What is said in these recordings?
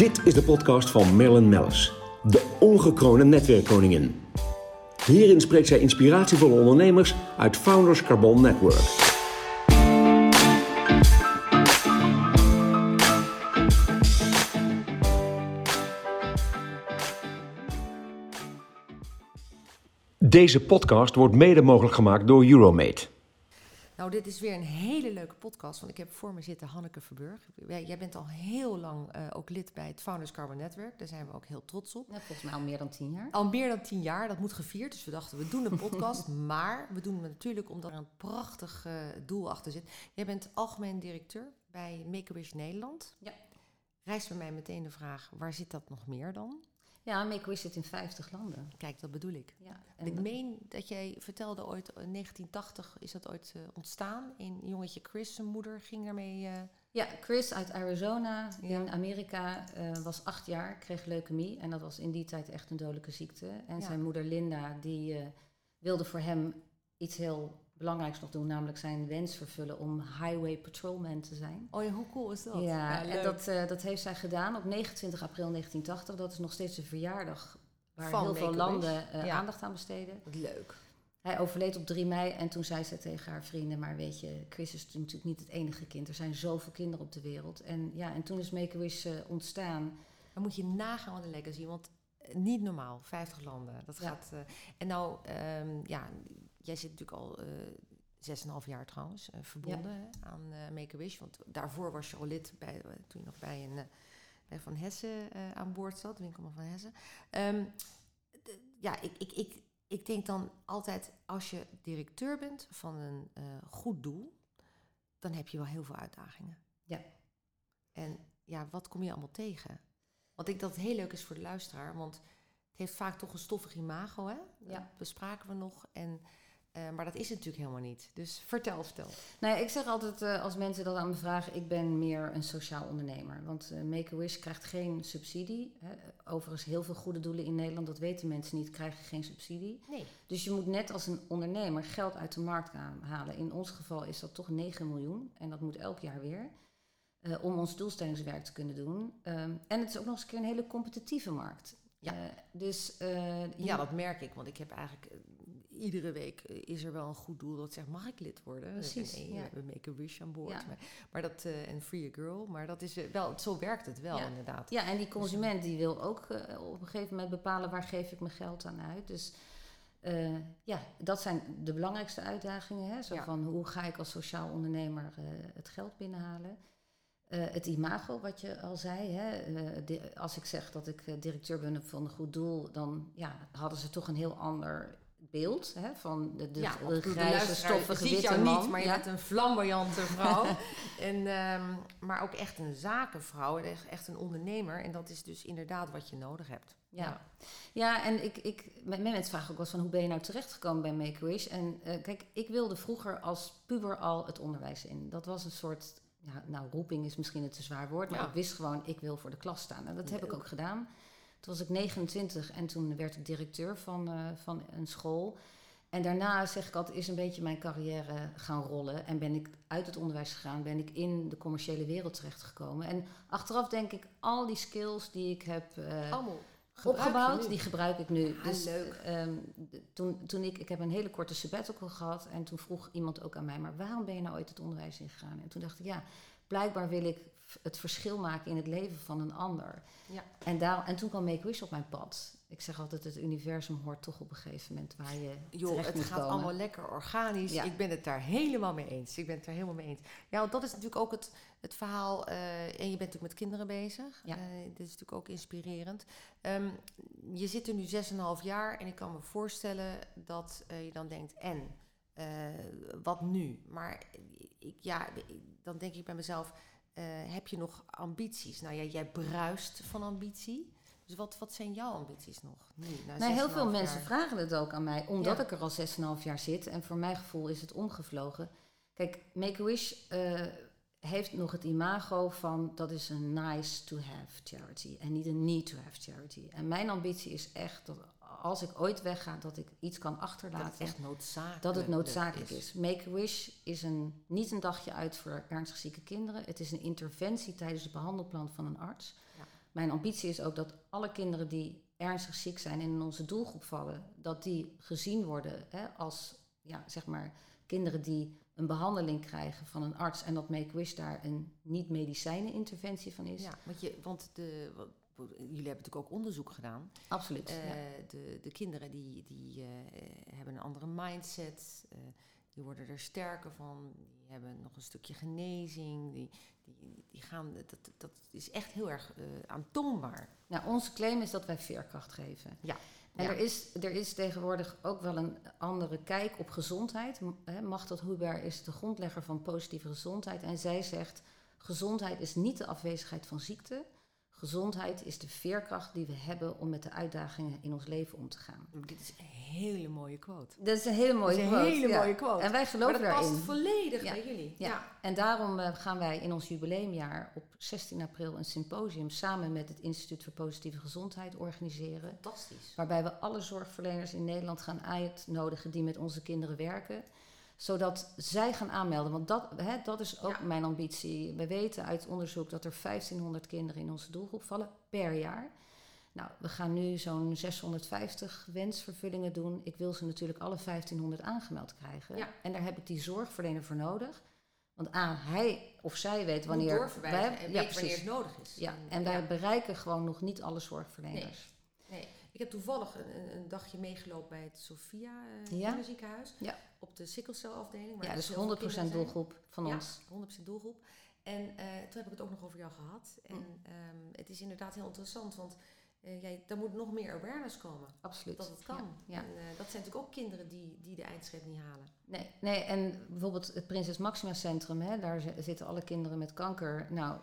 Dit is de podcast van Marilyn Mellis, de ongekroonde netwerkkoningin. Hierin spreekt zij inspiratievolle ondernemers uit Founders Carbon Network. Deze podcast wordt mede mogelijk gemaakt door Euromate. Nou, dit is weer een hele leuke podcast, want ik heb voor me zitten Hanneke Verburg. Jij bent al heel lang uh, ook lid bij het Founders Carbon Network. Daar zijn we ook heel trots op. Ja, volgens mij al meer dan tien jaar. Al meer dan tien jaar, dat moet gevierd. Dus we dachten, we doen een podcast, maar we doen het natuurlijk omdat er een prachtig uh, doel achter zit. Jij bent algemeen directeur bij Make-A-Wish Nederland. Ja. Rijst bij mij meteen de vraag, waar zit dat nog meer dan? Ja, Make-A-Wish zit in 50 landen. Kijk, dat bedoel ik. Ja, En ik meen dat jij vertelde ooit, in 1980 is dat ooit uh, ontstaan. Een jongetje Chris, zijn moeder, ging ermee... Uh... Ja, Chris uit Arizona in Amerika uh, was acht jaar, kreeg leukemie. En dat was in die tijd echt een dodelijke ziekte. En ja. zijn moeder Linda, die wilde voor hem iets heel belangrijks nog doen, namelijk zijn wens vervullen om highway patrolman te zijn. Oh ja, hoe cool is dat? Ja, ja en dat, uh, dat heeft zij gedaan op 29 april 1980. Dat is nog steeds de verjaardag waar Van heel veel landen uh, ja. aandacht aan besteden. Leuk. Hij overleed op 3 mei en toen zei ze tegen haar vrienden, maar weet je, Chris is natuurlijk niet het enige kind. Er zijn zoveel kinderen op de wereld. En ja, en toen is Make-A-Wish uh, ontstaan. Dan moet je nagaan wat een legacy, want niet normaal, 50 landen. Dat Ja. gaat... en nou, um, ja, jij zit natuurlijk al zes en een half jaar trouwens, uh, verbonden ja. hè, aan uh, Make-A-Wish. Want daarvoor was je al lid bij, toen je nog bij, een, bij Van Hessen aan boord zat, winkelman Van Hessen. Um, ja, ik, ik, ik, ik denk dan altijd, als je directeur bent van een goed doel, dan heb je wel heel veel uitdagingen. Ja. En ja, wat kom je allemaal tegen? Want ik dat het heel leuk is voor de luisteraar, want het heeft vaak toch een stoffig imago, hè? Dat ja. bespraken we nog. En uh, maar dat is het natuurlijk helemaal niet. Dus vertel, vertel. Nou, ik zeg altijd uh, als mensen dat aan me vragen, ik ben meer een sociaal ondernemer. Want uh, Make-A-Wish krijgt geen subsidie. Hè. Overigens, heel veel goede doelen in Nederland, dat weten mensen niet, krijgen geen subsidie. Nee. Dus je moet net als een ondernemer geld uit de markt halen. In ons geval is dat toch 9 miljoen. En dat moet elk jaar weer. Om ons doelstellingswerk te kunnen doen. Um, en het is ook nog eens een keer een hele competitieve markt. Ja, uh, dus, uh, ja dat merk ik. Want ik heb eigenlijk iedere week is er wel een goed doel dat zegt, mag ik lid worden? Precies, en, ja. We make a wish aan boord. Ja. Maar, maar dat, uh, en free a girl, maar dat is wel, zo werkt het wel ja. inderdaad. Ja, en die consument die wil ook uh, op een gegeven moment bepalen waar geef ik mijn geld aan uit. Dus ja, dat zijn de belangrijkste uitdagingen. Hè? Zo van hoe ga ik als sociaal ondernemer het geld binnenhalen? Uh, het imago, wat je al zei. Hè? Uh, de, als ik zeg dat ik uh, directeur ben van een goed doel, dan ja, hadden ze toch een heel ander beeld hè? van de, de, ja, de grijze, stoffige witte jou man. niet, maar je ja. bent een flamboyante vrouw. en, um, maar ook echt een zakenvrouw, echt, echt een ondernemer. En dat is dus inderdaad wat je nodig hebt. Ja, ja. ja en ik, ik, mijn mensen vragen ook wel van hoe ben je nou terechtgekomen bij Make-A-Wish? En kijk, ik wilde vroeger als puber al het onderwijs in. Dat was een soort ja, nou, roeping is misschien een te zwaar woord, maar ik wist gewoon, ik wil voor de klas staan. En dat heb ik Leuk. ook gedaan. Toen was ik 29 en toen werd ik directeur van, uh, van een school. En daarna, zeg ik altijd, is een beetje mijn carrière gaan rollen. En ben ik uit het onderwijs gegaan, ben ik in de commerciële wereld terechtgekomen. En achteraf denk ik, al die skills die ik heb uh, Allemaal opgebouwd, die gebruik ik nu. Ah, dus leuk. Um, toen, toen ik, ik heb een hele korte sabbatical gehad en toen vroeg iemand ook aan mij, maar waarom ben je nou ooit het onderwijs ingegaan? En toen dacht ik, ja, blijkbaar wil ik het verschil maken in het leven van een ander. Ja. En, daar, en toen kwam Make-Wish op mijn pad. Ik zeg altijd, het universum hoort toch op een gegeven moment waar je Joh, het moet gaat komen. allemaal lekker organisch. Ja. Ik ben het daar helemaal mee eens. Ik ben het daar helemaal mee eens. Ja, want dat is natuurlijk ook het, het verhaal. Uh, en je bent natuurlijk met kinderen bezig. Ja. Uh, dit is natuurlijk ook inspirerend. Um, je zit er nu 6,5 jaar en ik kan me voorstellen dat uh, je dan denkt, en wat nu? Maar ik, ja, dan denk ik bij mezelf, uh, heb je nog ambities? Nou ja, jij bruist van ambitie. Dus wat, wat zijn jouw ambities nog? Nu, nou, heel veel mensen vragen het ook aan mij, omdat Ja. ik er al 6,5 jaar zit. En voor mijn gevoel is het omgevlogen. Kijk, Make-A-Wish uh, heeft nog het imago van dat is een nice to have charity en niet een need to have charity. En mijn ambitie is echt dat als ik ooit wegga, dat ik iets kan achterlaten. Dat het echt noodzakelijk, dat het noodzakelijk is. is. Make-A-Wish is een, niet een dagje uit voor ernstig zieke kinderen. Het is een interventie tijdens het behandelplan van een arts. Ja. mijn ambitie is ook dat alle kinderen die ernstig ziek zijn en in onze doelgroep vallen, dat die gezien worden hè, als ja, zeg maar, kinderen die een behandeling krijgen van een arts en dat Make-Wish daar een niet-medicijnen interventie van is. Ja, want, je, want de, wat, jullie hebben natuurlijk ook onderzoek gedaan. Absoluut. Eh, ja. de, de kinderen die, die eh, hebben een andere mindset, eh, die worden er sterker van, die hebben nog een stukje genezing, die, die, die gaan, dat, dat is echt heel erg aantoonbaar. Nou, onze claim is dat wij veerkracht geven. Ja. En er, is, er is tegenwoordig ook wel een andere kijk op gezondheid. Machtel Huber is de grondlegger van positieve gezondheid. En zij zegt, gezondheid is niet de afwezigheid van ziekte. Gezondheid is de veerkracht die we hebben om met de uitdagingen in ons leven om te gaan. Dit is een hele mooie quote. Dat is een hele mooie Dat is een quote, hele ja. mooie quote. En wij geloven dat past daarin. volledig Ja. bij jullie. Ja. En daarom eh, gaan wij in ons jubileumjaar op 16 april een symposium samen met het Instituut voor Positieve Gezondheid organiseren. Fantastisch. Waarbij we alle zorgverleners in Nederland gaan uitnodigen die met onze kinderen werken. Zodat zij gaan aanmelden. Want dat, hè, dat is ook Ja. mijn ambitie. We weten uit onderzoek dat er 1500 kinderen in onze doelgroep vallen per jaar. Nou, we gaan nu zo'n 650 wensvervullingen doen. Ik wil ze natuurlijk alle 1500 aangemeld krijgen. Ja. En daar heb ik die zorgverlener voor nodig. Want A, hij of zij weet Wanneer wij- en ja, wanneer het nodig is. Ja, en wij bereiken gewoon nog niet alle zorgverleners. Nee, heb toevallig een, een- dagje meegelopen bij het Sophia uh, Ja? kinderziekenhuis. Ja. Op de sikkelcelafdeling. Ja, dus dus heel veel 100% kinderen zijn. doelgroep van ja, ons. 100% doelgroep. En eh, toen heb ik het ook nog over jou gehad. En Mm. ehm, het is inderdaad heel interessant, want eh jij, daar moet nog meer awareness komen. Absoluut. Dat het kan. Ja. En eh, dat zijn natuurlijk ook kinderen die, die de eindstreep niet halen. Nee, nee, en bijvoorbeeld het Prinses Maxima Centrum, hè, daar zi- zitten alle kinderen met kanker. Nou,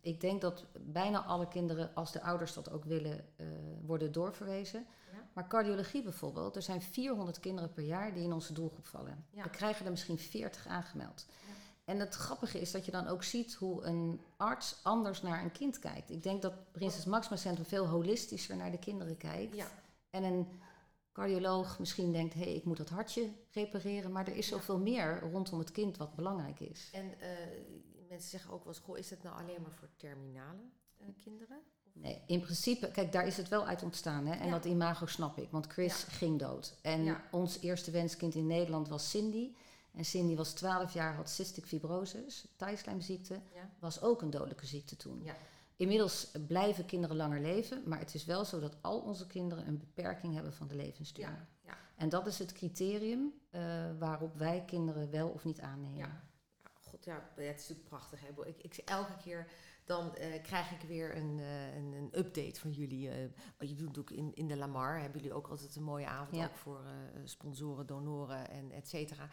ik denk dat bijna alle kinderen, als de ouders dat ook willen, eh, worden doorverwezen. Ja. Maar cardiologie bijvoorbeeld, er zijn 400 kinderen per jaar die in onze doelgroep vallen. Ja. We krijgen er misschien 40 aangemeld. Ja. En het grappige is dat je dan ook ziet hoe een arts anders naar een kind kijkt. Ik denk dat Prinses Maxima Centrum veel holistischer naar de kinderen kijkt. Ja, En een cardioloog misschien denkt, hé, hey, ik moet dat hartje repareren. Maar er is zoveel meer rondom het kind wat belangrijk is. en eh, mensen zeggen ook wel eens, goh, is het nou alleen maar voor terminale eh, kinderen? Nee, in principe, kijk, daar is het wel uit ontstaan. Hè? En Ja. dat imago snap ik, want Chris Ja. ging dood. En Ja. ons eerste wenskind in Nederland was Cindy. En Cindy was 12 jaar, had cystic fibrosis, tijdslijmziekte. Was ook een dodelijke ziekte toen. Inmiddels blijven kinderen langer leven, maar het is wel zo dat al onze kinderen een beperking hebben van de levensduur. Ja, ja. En dat is het criterium eh, waarop wij kinderen wel of niet aannemen. Ja. Ja, God, ja, het is natuurlijk prachtig. Hè? Ik, ik, elke keer dan eh, krijg ik weer een, eh, een, een update van jullie. eh je doet natuurlijk in, in de Lamar. Hebben jullie ook altijd een mooie avond Ja. ook voor sponsoren, donoren en et cetera.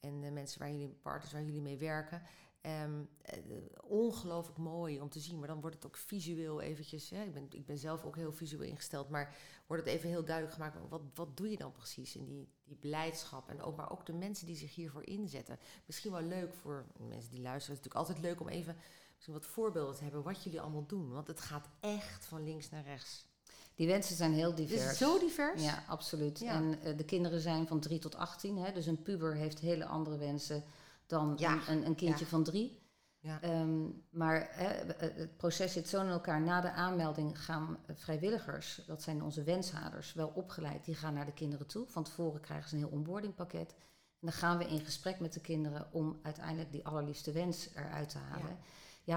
En eh, mensen waar jullie, partners waar jullie mee werken. Ehm, eh, ongelooflijk mooi om te zien. Maar dan wordt het ook visueel eventjes... Hè, ik, ben, ik ben zelf ook heel visueel ingesteld. Maar wordt het even heel duidelijk gemaakt... Wat, wat doe je dan precies in die, die blijdschap? En ook, maar ook de mensen die zich hiervoor inzetten. Misschien wel leuk voor mensen die luisteren. Het is natuurlijk altijd leuk om even misschien wat voorbeelden te hebben... wat jullie allemaal doen. Want het gaat echt van links naar rechts. Die wensen zijn heel Is divers. het zo divers? Ja, absoluut. Ja. En eh, de kinderen zijn van 3 tot 18. Hè, dus een puber heeft hele andere wensen dan Ja. een, een, een kindje Ja. van drie. Ja. Ehm, maar hè, eh, het proces zit zo in elkaar. Na de aanmelding gaan eh, vrijwilligers, dat zijn onze wenshaders, wel opgeleid. Die gaan naar de kinderen toe. Van tevoren krijgen ze een heel onboardingpakket. En dan gaan we in gesprek met de kinderen om uiteindelijk die allerliefste wens eruit te halen. Ja,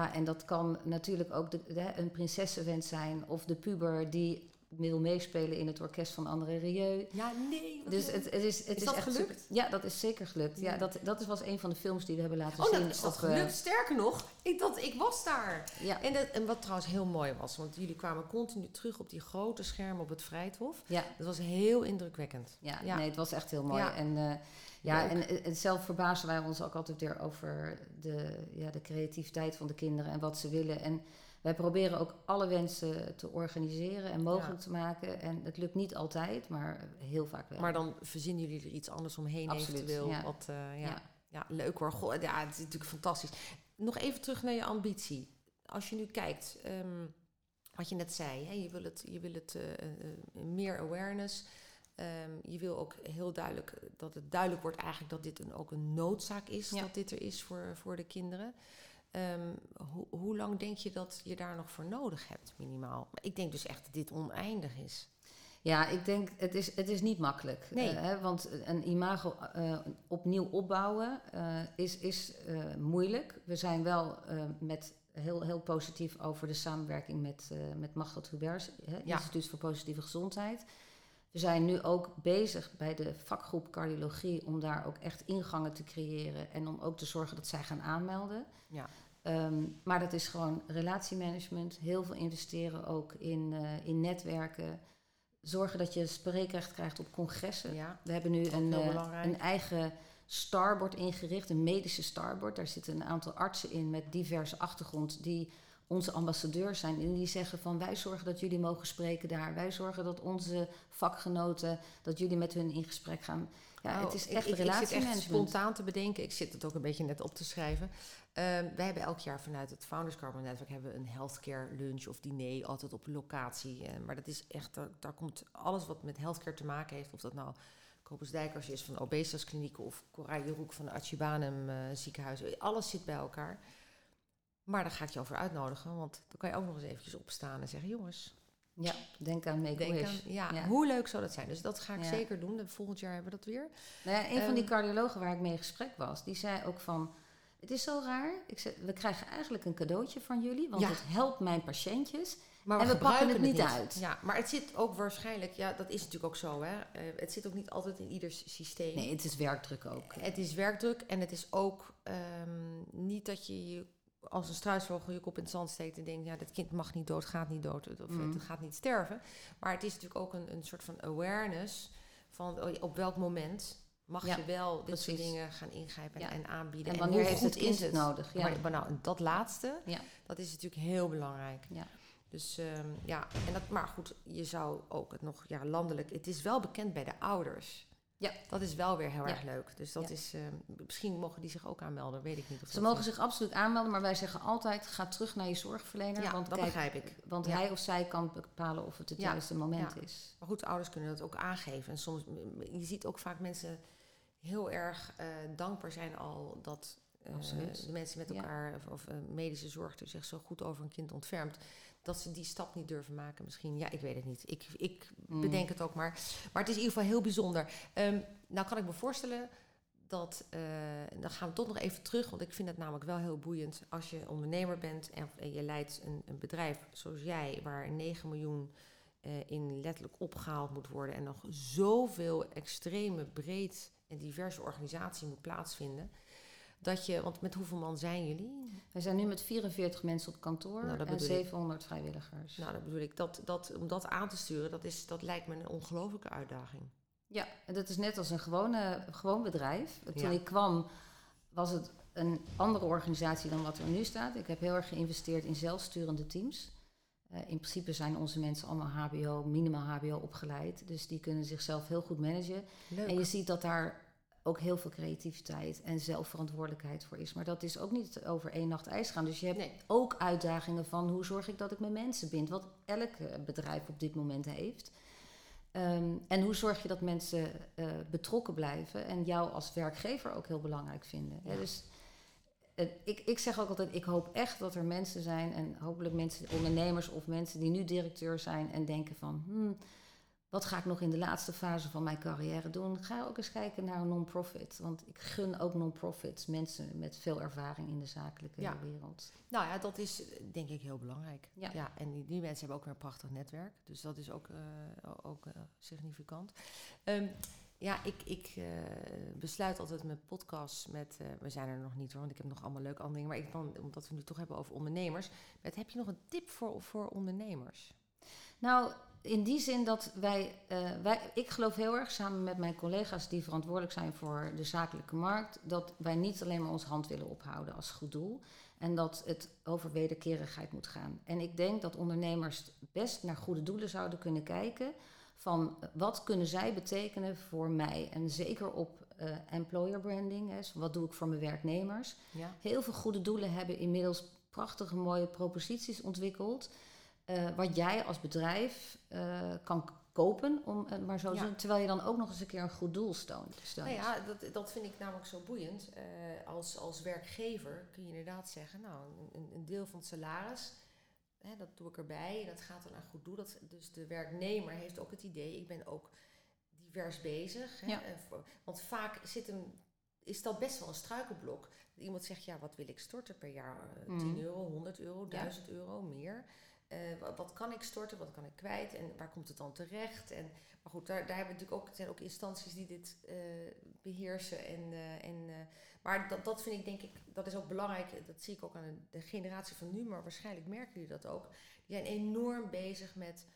en dat kan natuurlijk ook de, de, een prinsessenwens zijn of de puber die wil meespelen in het orkest van André Rieu. Ja, nee. Dus het, het is, het Is is, dat echt gelukt? super- ja, dat is zeker gelukt. Ja, dat, dat was een van de films die we hebben laten Oh, zien. is dat op, eh, gelukt. Sterker nog, ik, dat, ik was daar. ja, En, dat, en wat trouwens heel mooi was, want jullie kwamen continu terug op die grote schermen op het Vrijthof. ja, Dat was heel indrukwekkend. ja, Ja. nee, het was echt heel mooi. Ja. En, eh, ja, en, eh, en zelf verbazen wij ons ook altijd weer over de, ja, de creativiteit van de kinderen en wat ze willen. En wij proberen ook alle wensen te organiseren en mogelijk Ja. te maken. En het lukt niet altijd, maar heel vaak wel. Maar dan verzinnen jullie er iets anders omheen Absoluut, eventueel. ja. Wat, eh, ja. Ja. Leuk hoor. Goh, ja, het is natuurlijk fantastisch. Nog even terug naar je ambitie. Als je nu kijkt, ehm, wat je net zei, hè, je wil het, je wil het eh, eh, meer awareness. Ehm, je wil ook heel duidelijk dat het duidelijk wordt eigenlijk dat dit een, ook een noodzaak is, Ja. dat dit er is voor, voor de kinderen. Ehm, ho- hoe lang denk je dat je daar nog voor nodig hebt, minimaal? Ik denk dus echt dat dit oneindig is. Ja, ik denk, het is, het is niet makkelijk. Nee. Eh, hè, want een imago eh, opnieuw opbouwen eh, is, is moeilijk. We zijn wel met heel, heel positief over de samenwerking met, met Machteld Hubers, hè, Ja. Instituut voor Positieve Gezondheid. We zijn nu ook bezig bij de vakgroep cardiologie om daar ook echt ingangen te creëren en om ook te zorgen dat zij gaan aanmelden. Ja. Ehm, maar dat is gewoon relatiemanagement. Heel veel investeren ook in, eh, in netwerken. Zorgen dat je spreekrecht krijgt op congressen. Ja. We hebben nu een, eh, een eigen starboard ingericht, een medische starboard. Daar zitten een aantal artsen in met diverse achtergrond die onze ambassadeurs zijn. En die zeggen van wij zorgen dat jullie mogen spreken daar. Wij zorgen dat onze vakgenoten, dat jullie met hun in gesprek gaan. Ja, Nou, het is echt ik, ik, zit echt relatiemanagement. spontaan te bedenken. Ik zit het ook een beetje net op te schrijven. Ehm, wij hebben elk jaar vanuit het Founders Carbon Network hebben we een healthcare lunch of diner altijd op locatie. Eh, maar dat is echt, daar, daar komt alles wat met healthcare te maken heeft. Of dat nou Kobus Dijkers is van de Obesitaskliniek of Cora Jeroek van de Archibanum eh, ziekenhuis. Alles zit bij elkaar. Maar daar ga ik je over uitnodigen, want dan kan je ook nog eens eventjes opstaan en zeggen: jongens, Ja, denk aan Make denk aan, ja, Ja. hoe leuk zou dat zijn? Dus dat ga ik Ja. zeker doen. En Volgend jaar hebben we dat weer. Nou ja, een van die Ehm, cardiologen waar ik mee in gesprek was, die zei ook van... Het is zo raar. Ik zei, we krijgen eigenlijk een cadeautje van jullie, want Ja. het helpt mijn patiëntjes. Maar En we pakken het niet uit. Ja, maar het zit ook waarschijnlijk, ja, dat is natuurlijk ook zo, hè. Eh, het zit ook niet altijd in ieders systeem. Nee, het is werkdruk ook. Het is werkdruk en het is ook ehm, niet dat je je als een struisvogel je kop in het zand steekt en denkt, ja, dit kind mag niet dood, gaat niet dood, of Mm. het gaat niet sterven. Maar het is natuurlijk ook een, een soort van awareness van oh, op welk moment mag Ja, je wel dit soort dingen gaan ingrijpen Ja. en aanbieden. En wanneer heeft het is het nodig? Ja. Maar, maar nou, dat laatste, dat is natuurlijk heel belangrijk. Ja. Dus ehm, ja, en dat, maar goed, je zou ook het nog ja, landelijk. Het is wel bekend bij de ouders. Ja. Dat is wel weer heel Ja. erg leuk. Dus dat Ja. is, ehm, misschien mogen die zich ook aanmelden, weet ik niet. Of Ze mogen is. zich absoluut aanmelden, maar wij zeggen altijd: ga terug naar je zorgverlener. Ja, want dat kijk, begrijp ik. Want hij of zij kan bepalen of het het juiste moment ja. is. Maar goed, ouders kunnen dat ook aangeven. En soms, je ziet ook vaak mensen heel erg eh, dankbaar zijn al dat eh, Absoluut. de mensen met elkaar, of, of eh, medische zorg, die zich zo goed over een kind ontfermt, dat ze die stap niet durven maken misschien. Ja, ik weet het niet. Ik, ik Mm. bedenk het ook maar. Maar het is in ieder geval heel bijzonder. Ehm, nou kan ik me voorstellen dat, eh, dan gaan we toch nog even terug, want ik vind het namelijk wel heel boeiend als je ondernemer bent en, en je leidt een, een bedrijf zoals jij, waar 9 miljoen eh, in letterlijk opgehaald moet worden en nog zoveel extreme, breed en diverse organisatie moet plaatsvinden. Dat je, want met hoeveel man zijn jullie? We zijn nu met 44 mensen op kantoor Nou, en bedoel ik. 700 vrijwilligers. Nou, dat bedoel ik, dat, dat, om dat aan te sturen, dat, is, dat lijkt me een ongelofelijke uitdaging. Ja, en dat is net als een gewone, gewoon bedrijf. Toen Ja. ik kwam was het een andere organisatie dan wat er nu staat. Ik heb heel erg geïnvesteerd in zelfsturende teams. Eh, in principe zijn onze mensen allemaal HBO, minimaal HBO opgeleid. Dus die kunnen zichzelf heel goed managen. Leuk. En je ziet dat daar ook heel veel creativiteit en zelfverantwoordelijkheid voor is. Maar dat is ook niet over één nacht ijs gaan. Dus je hebt Nee. ook uitdagingen van hoe zorg ik dat ik mijn mensen bind. Wat elk eh, bedrijf op dit moment heeft. Ehm, en hoe zorg je dat mensen eh, betrokken blijven en jou als werkgever ook heel belangrijk vinden. Hè? Dus eh, ik, ik zeg ook altijd, ik hoop echt dat er mensen zijn en hopelijk mensen, ondernemers of mensen die nu directeur zijn en denken van, hmm, wat ga ik nog in de laatste fase van mijn carrière doen? Ga ook eens kijken naar een non-profit. Want ik gun ook non-profits, mensen met veel ervaring in de zakelijke Ja. wereld. Nou ja, dat is eh, denk ik heel belangrijk. Ja. en die, die mensen hebben ook weer een prachtig netwerk. Dus dat is ook, eh, ook eh, significant. Ehm, ja, ik, ik besluit altijd mijn podcast met... we zijn er nog niet hoor, want ik heb nog allemaal leuke andere dingen. Maar ik dan, omdat we nu toch hebben over ondernemers... Met, heb je nog een tip voor, voor ondernemers? Nou, in die zin dat wij, eh, wij, ik geloof heel erg samen met mijn collega's die verantwoordelijk zijn voor de zakelijke markt, dat wij niet alleen maar onze hand willen ophouden als goed doel en dat het over wederkerigheid moet gaan. En ik denk dat ondernemers best naar goede doelen zouden kunnen kijken van eh, wat kunnen zij betekenen voor mij en zeker op eh, employer branding, hè, wat doe ik voor mijn werknemers. Ja? Heel veel goede doelen hebben inmiddels prachtige mooie proposities ontwikkeld. Eh, wat jij als bedrijf eh, kan, kopen, om het maar zo te Ja. zeggen, terwijl je dan ook nog eens een keer een goed doel steunt. Nou ja, dat, dat vind ik namelijk zo boeiend. Eh, als, als werkgever kun je inderdaad zeggen, nou, een, een deel van het salaris, hè, dat doe ik erbij en dat gaat dan aan goed doel. Dat, dus de werknemer heeft ook het idee, ik ben ook divers bezig. Hè, Ja. eh, voor- want vaak zit hem, is dat best wel een struikelblok. Iemand zegt, ja, wat wil ik storten per jaar? Eh, Mhm. 10 euro, 100 euro, Ja. 1000 euro, meer. Eh, wa- wat kan ik storten, wat kan ik kwijt en waar komt het dan terecht? En, maar goed, daar, daar hebben natuurlijk ook, zijn ook instanties die dit eh, beheersen. En, eh, en, maar dat, dat vind ik denk ik, dat is ook belangrijk. Dat zie ik ook aan de, de generatie van nu, maar waarschijnlijk merken jullie dat ook. Die zijn enorm bezig met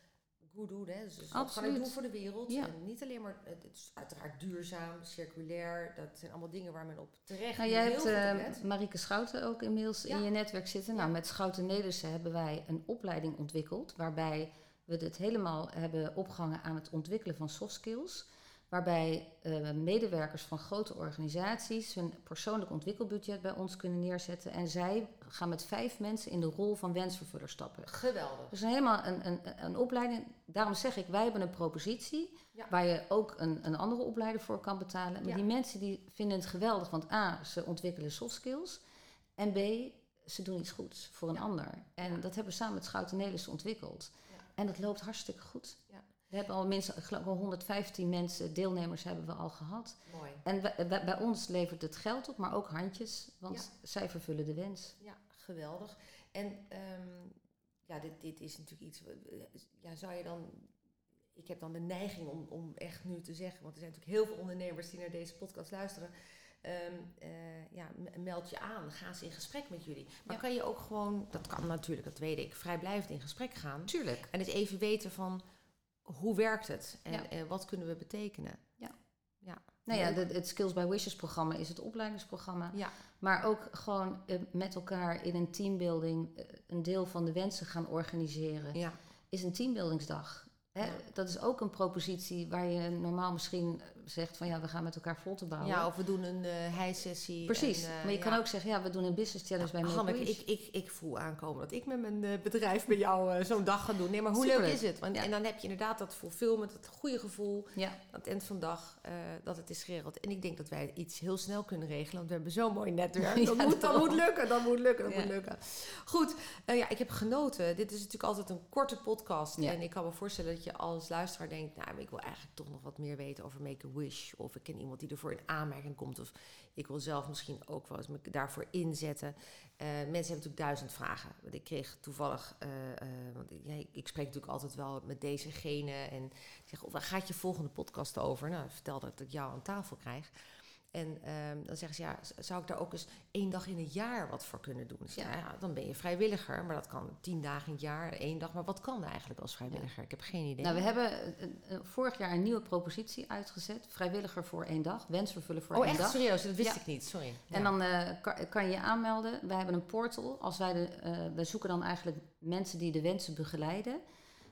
good doen. Hè? Dus wat kan ik doen voor de wereld? Ja. En niet alleen maar, het is uiteraard duurzaam, circulair. Dat zijn allemaal dingen waar men op terecht Nou, jij heel hebt goed let. Marieke Schouten ook inmiddels Ja. in je netwerk zitten. Nou, met Schouten Nederlandse hebben wij een opleiding ontwikkeld. Waarbij we het helemaal hebben opgehangen aan het ontwikkelen van soft skills. Waarbij eh, medewerkers van grote organisaties hun persoonlijk ontwikkelbudget bij ons kunnen neerzetten. En zij gaan met vijf mensen in de rol van wensvervuller stappen. Geweldig. Dus helemaal een, een, een opleiding. Daarom zeg ik, wij hebben een propositie. Ja. Waar je ook een, een andere opleider voor kan betalen. Maar Ja. die mensen die vinden het geweldig. Want A, ze ontwikkelen soft skills. En B, ze doen iets goeds voor een Ja. ander. En dat hebben we samen met Schouten Nederlandse ontwikkeld. En dat loopt hartstikke goed. Ja. We hebben al minstens, ik geloof wel 115 mensen, deelnemers hebben we al gehad. Mooi. En bij, bij- bij ons levert het geld op, maar ook handjes. Want Ja. zij vervullen de wens. Ja, geweldig. En ehm, ja, dit, dit is natuurlijk iets. Ja, zou je dan. Ik heb dan de neiging om, om echt nu te zeggen, want er zijn natuurlijk heel veel ondernemers die naar deze podcast luisteren. Ehm, eh, ja, meld je aan, ga eens in gesprek met jullie. Maar Ja. kan je ook gewoon, dat kan natuurlijk, dat weet ik, vrijblijvend in gesprek gaan. Tuurlijk. En eens even weten van hoe werkt het en, Ja. en wat kunnen we betekenen. Ja. ja. Nou ja, het Skills by Wishes programma is het opleidingsprogramma. ja. Maar ook gewoon eh, met elkaar in een teambuilding eh, een deel van de wensen gaan organiseren. ja. Is een teambuildingsdag. Hè? Ja. Dat is ook een propositie waar je normaal misschien zegt van ja, we gaan met elkaar vol te bouwen. ja, of we doen een eh hijsessie. Precies. en, eh, maar je kan ook zeggen, ja, we doen een business challenge bij Hanneke, Make-A-Wish. ik, ik, ik voel aankomen dat ik met mijn eh, bedrijf bij jou zo'n dag ga doen. Nee, maar hoe leuk is het? Want, Ja. En dan heb je inderdaad dat fulfillment, het goede gevoel Ja, aan het eind van de dag dat het is geregeld. En ik denk dat wij iets heel snel kunnen regelen, want we hebben zo'n mooi netwerk. Dat, moet, dat moet lukken, dat moet lukken, dat moet lukken. Goed, ja, ik heb genoten. Dit is natuurlijk altijd een korte podcast. En ik kan me voorstellen dat je als luisteraar denkt, nou, ik wil eigenlijk toch nog wat meer weten over Of ik ken iemand die ervoor in aanmerking komt. Of ik wil zelf misschien ook wel eens me daarvoor inzetten. Eh, mensen hebben natuurlijk duizend vragen. Want ik kreeg toevallig, eh, eh, want ik- spreek natuurlijk altijd wel met dezegene. En ik zeg, oh, waar gaat je volgende podcast over? Nou, vertel dat ik jou aan tafel krijg. En ehm, dan zeggen ze, ja, zou ik daar ook eens één dag in het jaar wat voor kunnen doen? Dus ja. Dan ben je vrijwilliger. Maar dat kan tien dagen in het jaar, één dag. Maar wat kan eigenlijk als vrijwilliger? Ik heb geen idee. nou we hebben eh, vorig jaar een nieuwe propositie uitgezet. Vrijwilliger voor één dag, wensvervullen voor oh, één echt dag. serieus? Dat wist Ja. ik niet, sorry. En dan eh, kan, kan je je aanmelden. Wij hebben een portal. Als wij de, wij zoeken dan eigenlijk mensen die de wensen begeleiden.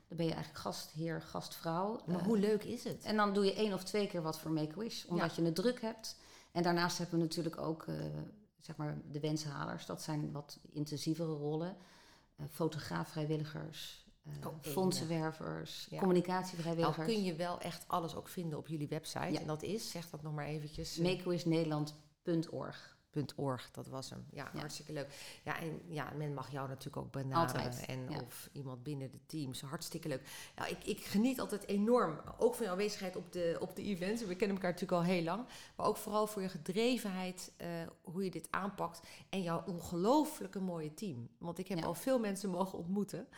Dan ben je eigenlijk gastheer, gastvrouw. Maar hoe leuk is het? En dan doe je één of twee keer wat voor Make-A-Wish, omdat je het druk hebt. En daarnaast hebben we natuurlijk ook eh, zeg maar de wenshalers. Dat zijn wat intensievere rollen. Eh fotograaf, vrijwilligers, Oh, enig. fondsenwervers, Ja. communicatievrijwilligers. Nou kun je wel echt alles ook vinden op jullie website. Ja. En dat is, zeg dat nog maar eventjes. Makeawishnederland.org. .org, dat was hem. Ja, Ja. hartstikke leuk. Ja, en ja, men mag jou natuurlijk ook benaderen. Altijd, En ja. of iemand binnen de teams. Hartstikke leuk. Ja, ik, ik geniet altijd enorm, ook van jouw aanwezigheid op de, op de events. We kennen elkaar natuurlijk al heel lang. Maar ook vooral voor je gedrevenheid, eh, hoe je dit aanpakt. En jouw ongelooflijke mooie team. Want ik heb Ja. al veel mensen mogen ontmoeten.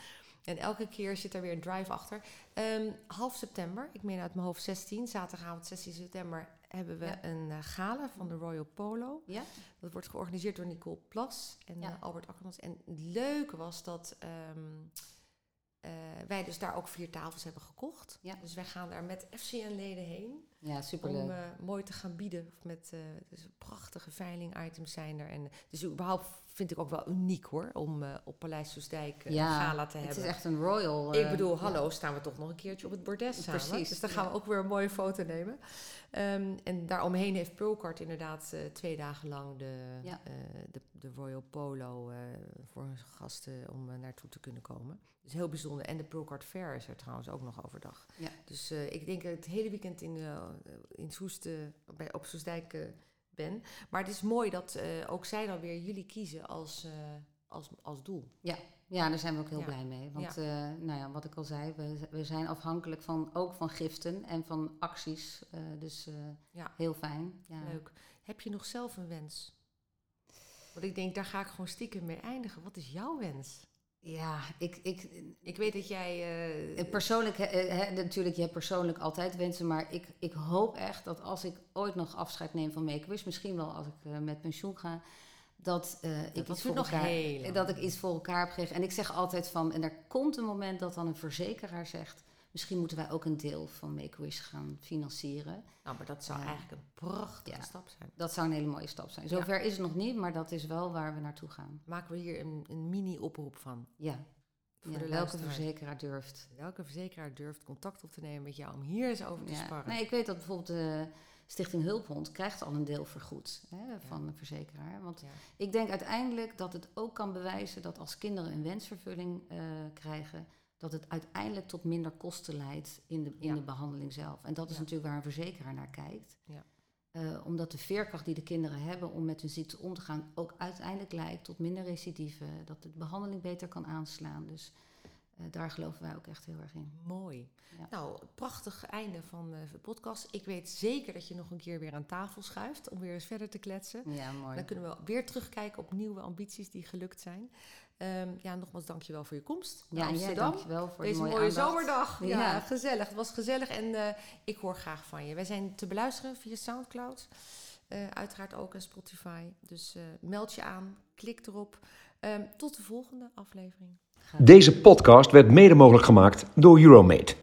En elke keer zit er weer een drive achter. Ehm, half september, ik meen uit mijn hoofd 16, zaterdagavond 16 september, hebben we Ja. een eh, gala van de Royal Polo. Ja? Dat wordt georganiseerd door Nicole Plas en Ja. eh, Albert Akkermans. En het leuke was dat ehm, eh, wij dus daar ook vier tafels hebben gekocht. Ja. Dus wij gaan daar met FCN-leden heen Ja, superleuk. om mooi te gaan bieden. Met dus prachtige veiling-items zijn er. En dus überhaupt vind ik ook wel uniek hoor, om eh, op Paleis Soesdijk uh, ja, gala te hebben. Het is echt een royal. ik bedoel, hallo, staan we toch nog een keertje op het bordes samen. Precies. Dus dan gaan we ook weer een mooie foto nemen. Um, en daaromheen heeft Pearlcard inderdaad twee dagen lang de, de, de Royal Polo voor hun gasten om naartoe te kunnen komen. Dus heel bijzonder. En de Pearlcard Fair is er trouwens ook nog overdag. Ja. Dus ik denk het hele weekend in, in Soest, bij, op Soestdijk ben. Maar het is mooi dat uh, ook zij dan weer jullie kiezen als, uh, als, als doel. Ja. ja, daar zijn we ook heel Ja. blij mee. Want Ja. uh, nou ja, wat ik al zei, we, we zijn afhankelijk van, ook van giften en van acties. Dus Ja. heel fijn. Ja. Leuk. Heb je nog zelf een wens? Want ik denk, daar ga ik gewoon stiekem mee eindigen. Wat is jouw wens? Ja, ik, ik, Ik weet dat jij... eh, persoonlijk, hè, hè, natuurlijk, je hebt persoonlijk altijd wensen, maar ik, ik hoop echt dat als ik ooit nog afscheid neem van Make-A-Wish, misschien wel als ik uh, met pensioen ga, dat, uh, ik iets voor nog elkaar, heel dat ik iets voor elkaar heb gekregen. En ik zeg altijd van, en er komt een moment dat dan een verzekeraar zegt, misschien moeten wij ook een deel van Make-A-Wish gaan financieren. Nou, maar dat zou eigenlijk een prachtige Ja. stap zijn. Dat zou een hele mooie stap zijn. Ja. Zover is het nog niet, maar dat is wel waar we naartoe gaan. Maken we hier een, een mini-oproep van. Ja, Voor ja de welke verzekeraar durft. Welke verzekeraar durft contact op te nemen met jou om hier eens over te sparren? Nee, ik weet dat bijvoorbeeld de Stichting Hulphond krijgt al een deel vergoed hè, van een verzekeraar. Want Ja. ik denk uiteindelijk dat het ook kan bewijzen dat als kinderen een wensvervulling eh, krijgen, dat het uiteindelijk tot minder kosten leidt in de, in Ja. de behandeling zelf. En dat is Ja. natuurlijk waar een verzekeraar naar kijkt. Ja. Eh, omdat de veerkracht die de kinderen hebben om met hun ziekte om te gaan ook uiteindelijk leidt tot minder recidive, dat de behandeling beter kan aanslaan. Dus daar geloven wij ook echt heel erg in. Mooi. Ja. Nou, prachtig einde van eh, de podcast. Ik weet zeker dat je nog een keer weer aan tafel schuift om weer eens verder te kletsen. Ja, mooi. Dan kunnen we weer terugkijken op nieuwe ambities die gelukt zijn. Ehm, ja, nogmaals dankjewel voor je komst Ja, jij Amsterdam. dankjewel voor Deze de mooie, mooie, zomerdag. Ja, Ja. gezellig. Het was gezellig en eh, ik hoor graag van je. Wij zijn te beluisteren via Soundcloud. Eh, uiteraard ook en Spotify. Dus eh, meld je aan, klik erop. Ehm, tot de volgende aflevering. Deze podcast werd mede mogelijk gemaakt door Euromate.